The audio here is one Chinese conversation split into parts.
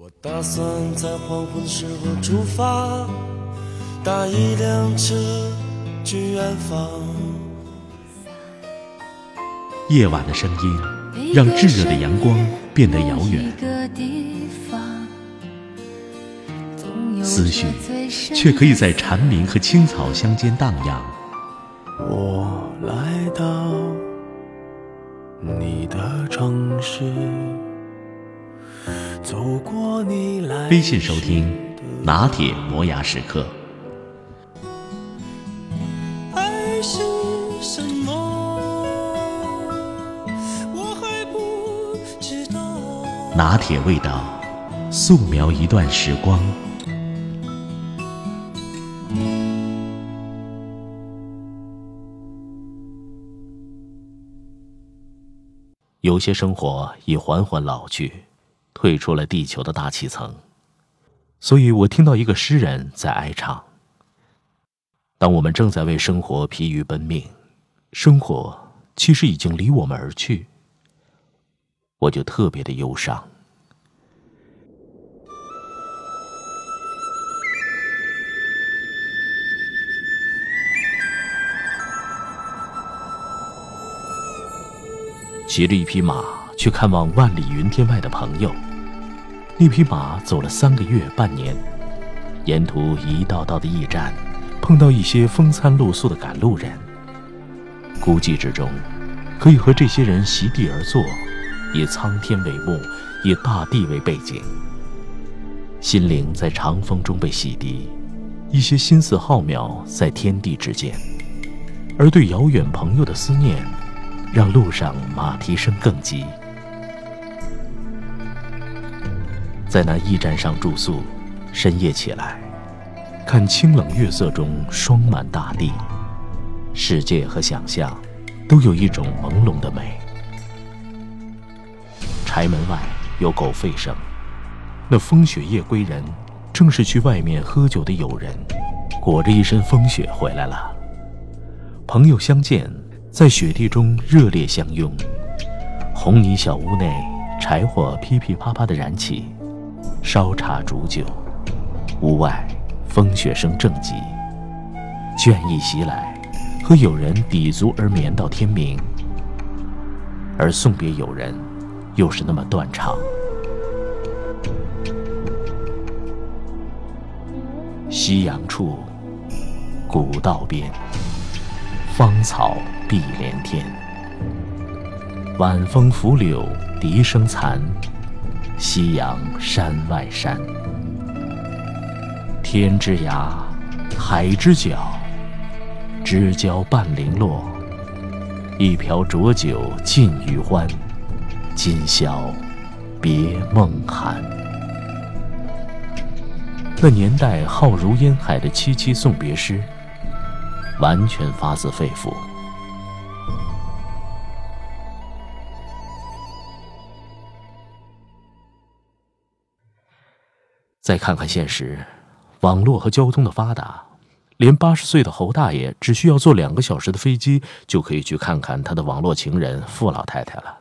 我打算在黄昏时候出发，搭一辆车去远方。夜晚的声音让炙热的阳光变得遥远，思绪却可以在蝉鸣和青草乡间荡漾。我来到你的城市，微信收听拿铁磨牙时刻。爱是什么？我还不知道。拿铁味道，素描一段时光。有些生活已缓缓老去，退出了地球的大气层，所以我听到一个诗人在哀唱。当我们正在为生活疲于奔命，生活其实已经离我们而去，我就特别的忧伤。骑着一匹马去看望万里云天外的朋友，那匹马走了三个月、半年，沿途一道道的驿站，碰到一些风餐露宿的赶路人。孤寂之中，可以和这些人席地而坐，以苍天为幕，以大地为背景，心灵在长风中被洗涤，一些心思浩渺在天地之间，而对遥远朋友的思念。让路上马蹄声更急。在那驿站上住宿，深夜起来，看清冷月色中霜满大地，世界和想象，都有一种朦胧的美。柴门外有狗吠声，那风雪夜归人，正是去外面喝酒的友人，裹着一身风雪回来了。朋友相见。在雪地中热烈相拥，红泥小屋内，柴火噼噼啪啪的燃起，烧茶煮酒。屋外风雪声正急，倦意袭来，和友人抵足而眠到天明。而送别友人，又是那么断肠。夕阳处，古道边，芳草。碧连天，晚风拂柳笛声残，夕阳山外山。天之涯，海之角，知交半零落。一瓢浊酒尽余欢，今宵别梦寒。那年代浩如烟海的凄凄送别诗，完全发自肺腑。再看看现实，网络和交通的发达，连八十岁的侯大爷只需要坐两个小时的飞机，就可以去看看他的网络情人傅老太太了。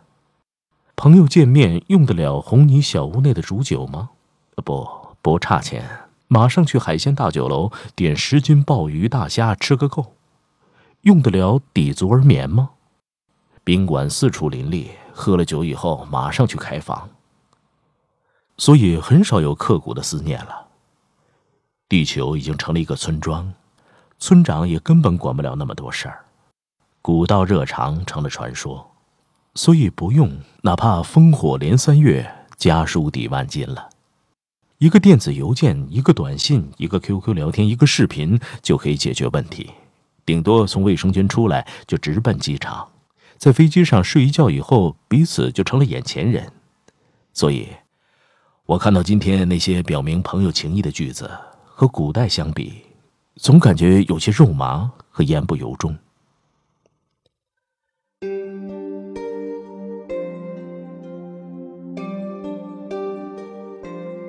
朋友见面用得了红泥小屋内的煮酒吗？不，不差钱，马上去海鲜大酒楼点十斤鲍鱼大虾吃个够。用得了抵足而眠吗？宾馆四处林立，喝了酒以后马上去开房。所以很少有刻骨的思念了。地球已经成了一个村庄，村长也根本管不了那么多事儿，古道热肠成了传说，所以不用哪怕烽火连三月，家书抵万金了。一个电子邮件，一个短信，一个 QQ 聊天，一个视频就可以解决问题。顶多从卫生间出来就直奔机场，在飞机上睡一觉以后，彼此就成了眼前人。所以。我看到今天那些表明朋友情谊的句子，和古代相比，总感觉有些肉麻和言不由衷。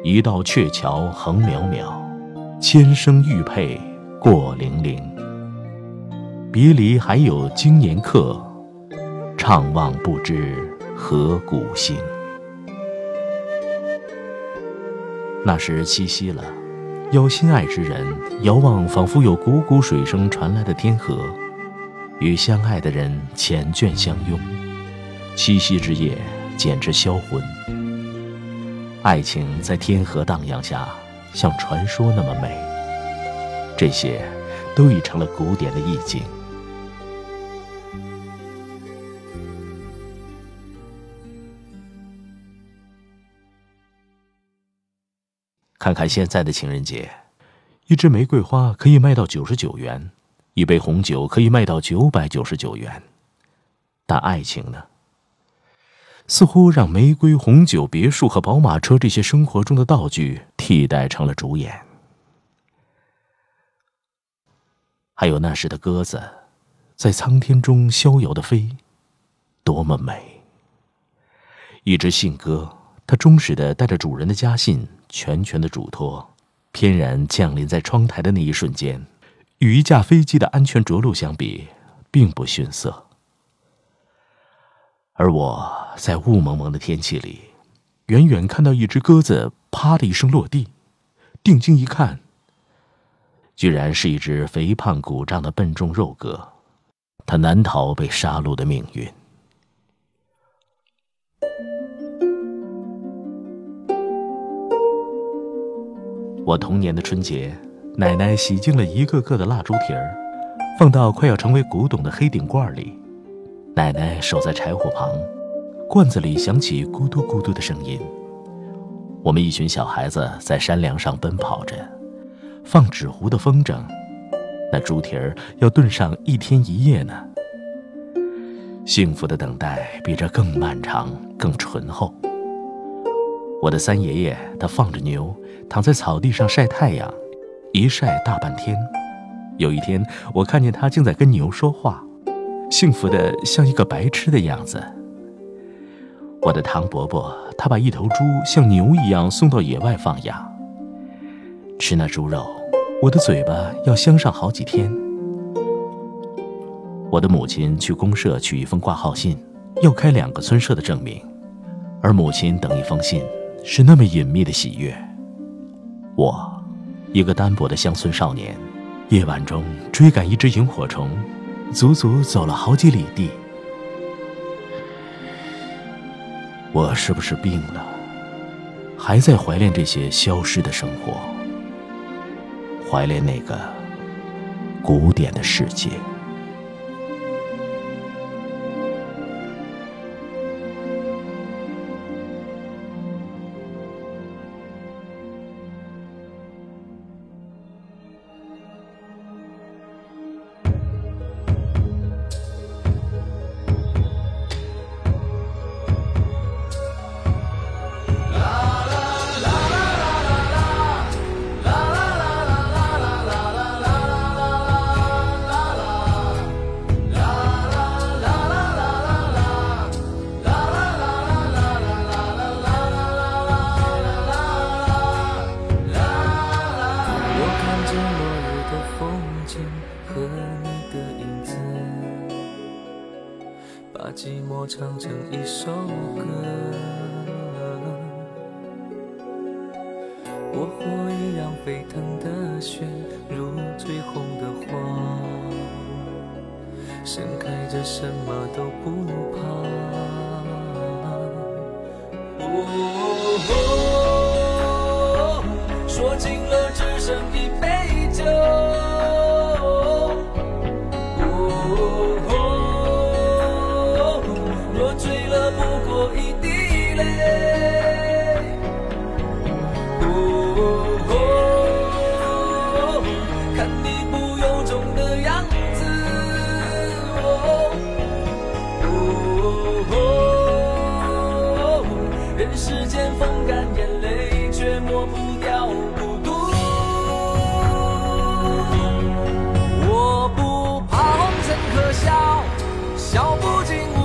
一道鹊桥横渺渺，千声玉佩过泠泠。别离还有经年客，怅望不知何古行。那时七夕了，邀心爱之人遥望仿佛有汩汩水声传来的天河，与相爱的人缱绻相拥。七夕之夜简直销魂，爱情在天河荡漾下，像传说那么美。这些，都已成了古典的意境。看看现在的情人节，一支玫瑰花可以卖到九十九元，一杯红酒可以卖到九百九十九元，但爱情呢？似乎让玫瑰、红酒、别墅和宝马车这些生活中的道具替代成了主演。还有那时的鸽子，在苍天中逍遥的飞，多么美！一只信鸽，它忠实的带着主人的家信。全权的嘱托，翩然降临在窗台的那一瞬间，与一架飞机的安全着陆相比，并不逊色。而我在雾蒙蒙的天气里，远远看到一只鸽子“啪”的一声落地，定睛一看，居然是一只肥胖鼓胀的笨重肉鸽，它难逃被杀戮的命运。我童年的春节，奶奶洗净了一个个的蜡烛蹄儿，放到快要成为古董的黑顶罐里。奶奶守在柴火旁，罐子里响起咕嘟咕嘟的声音。我们一群小孩子在山梁上奔跑着，放纸糊的风筝，那猪蹄儿要炖上一天一夜呢。幸福的等待比这更漫长，更醇厚。我的三爷爷，他放着牛。躺在草地上晒太阳，一晒大半天。有一天，我看见他竟在跟牛说话，幸福的像一个白痴的样子。我的唐伯伯，他把一头猪像牛一样送到野外放养。吃那猪肉，我的嘴巴要香上好几天。我的母亲去公社取一封挂号信，要开两个村社的证明，而母亲等一封信，是那么隐秘的喜悦。我，一个单薄的乡村少年，夜晚中追赶一只萤火虫，足足走了好几里地。我是不是病了？还在怀念这些消失的生活，怀念那个古典的世界。唱成一首歌，我火一样沸腾的血，如最红的花，盛开着什么都不怕。哦，说尽了，只剩一笑不尽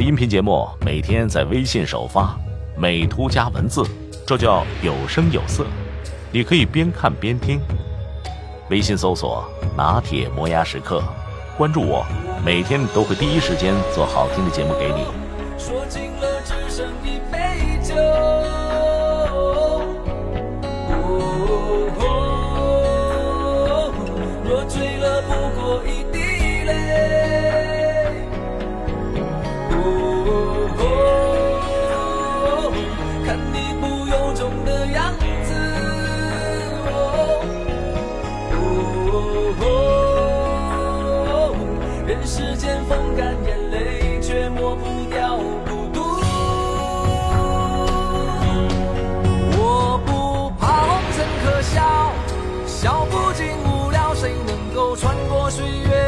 音频节目每天在微信首发，美图加文字，这叫有声有色。你可以边看边听。微信搜索“拿铁磨牙时刻”，关注我，每天都会第一时间做好听的节目给你。说尽了穿过岁月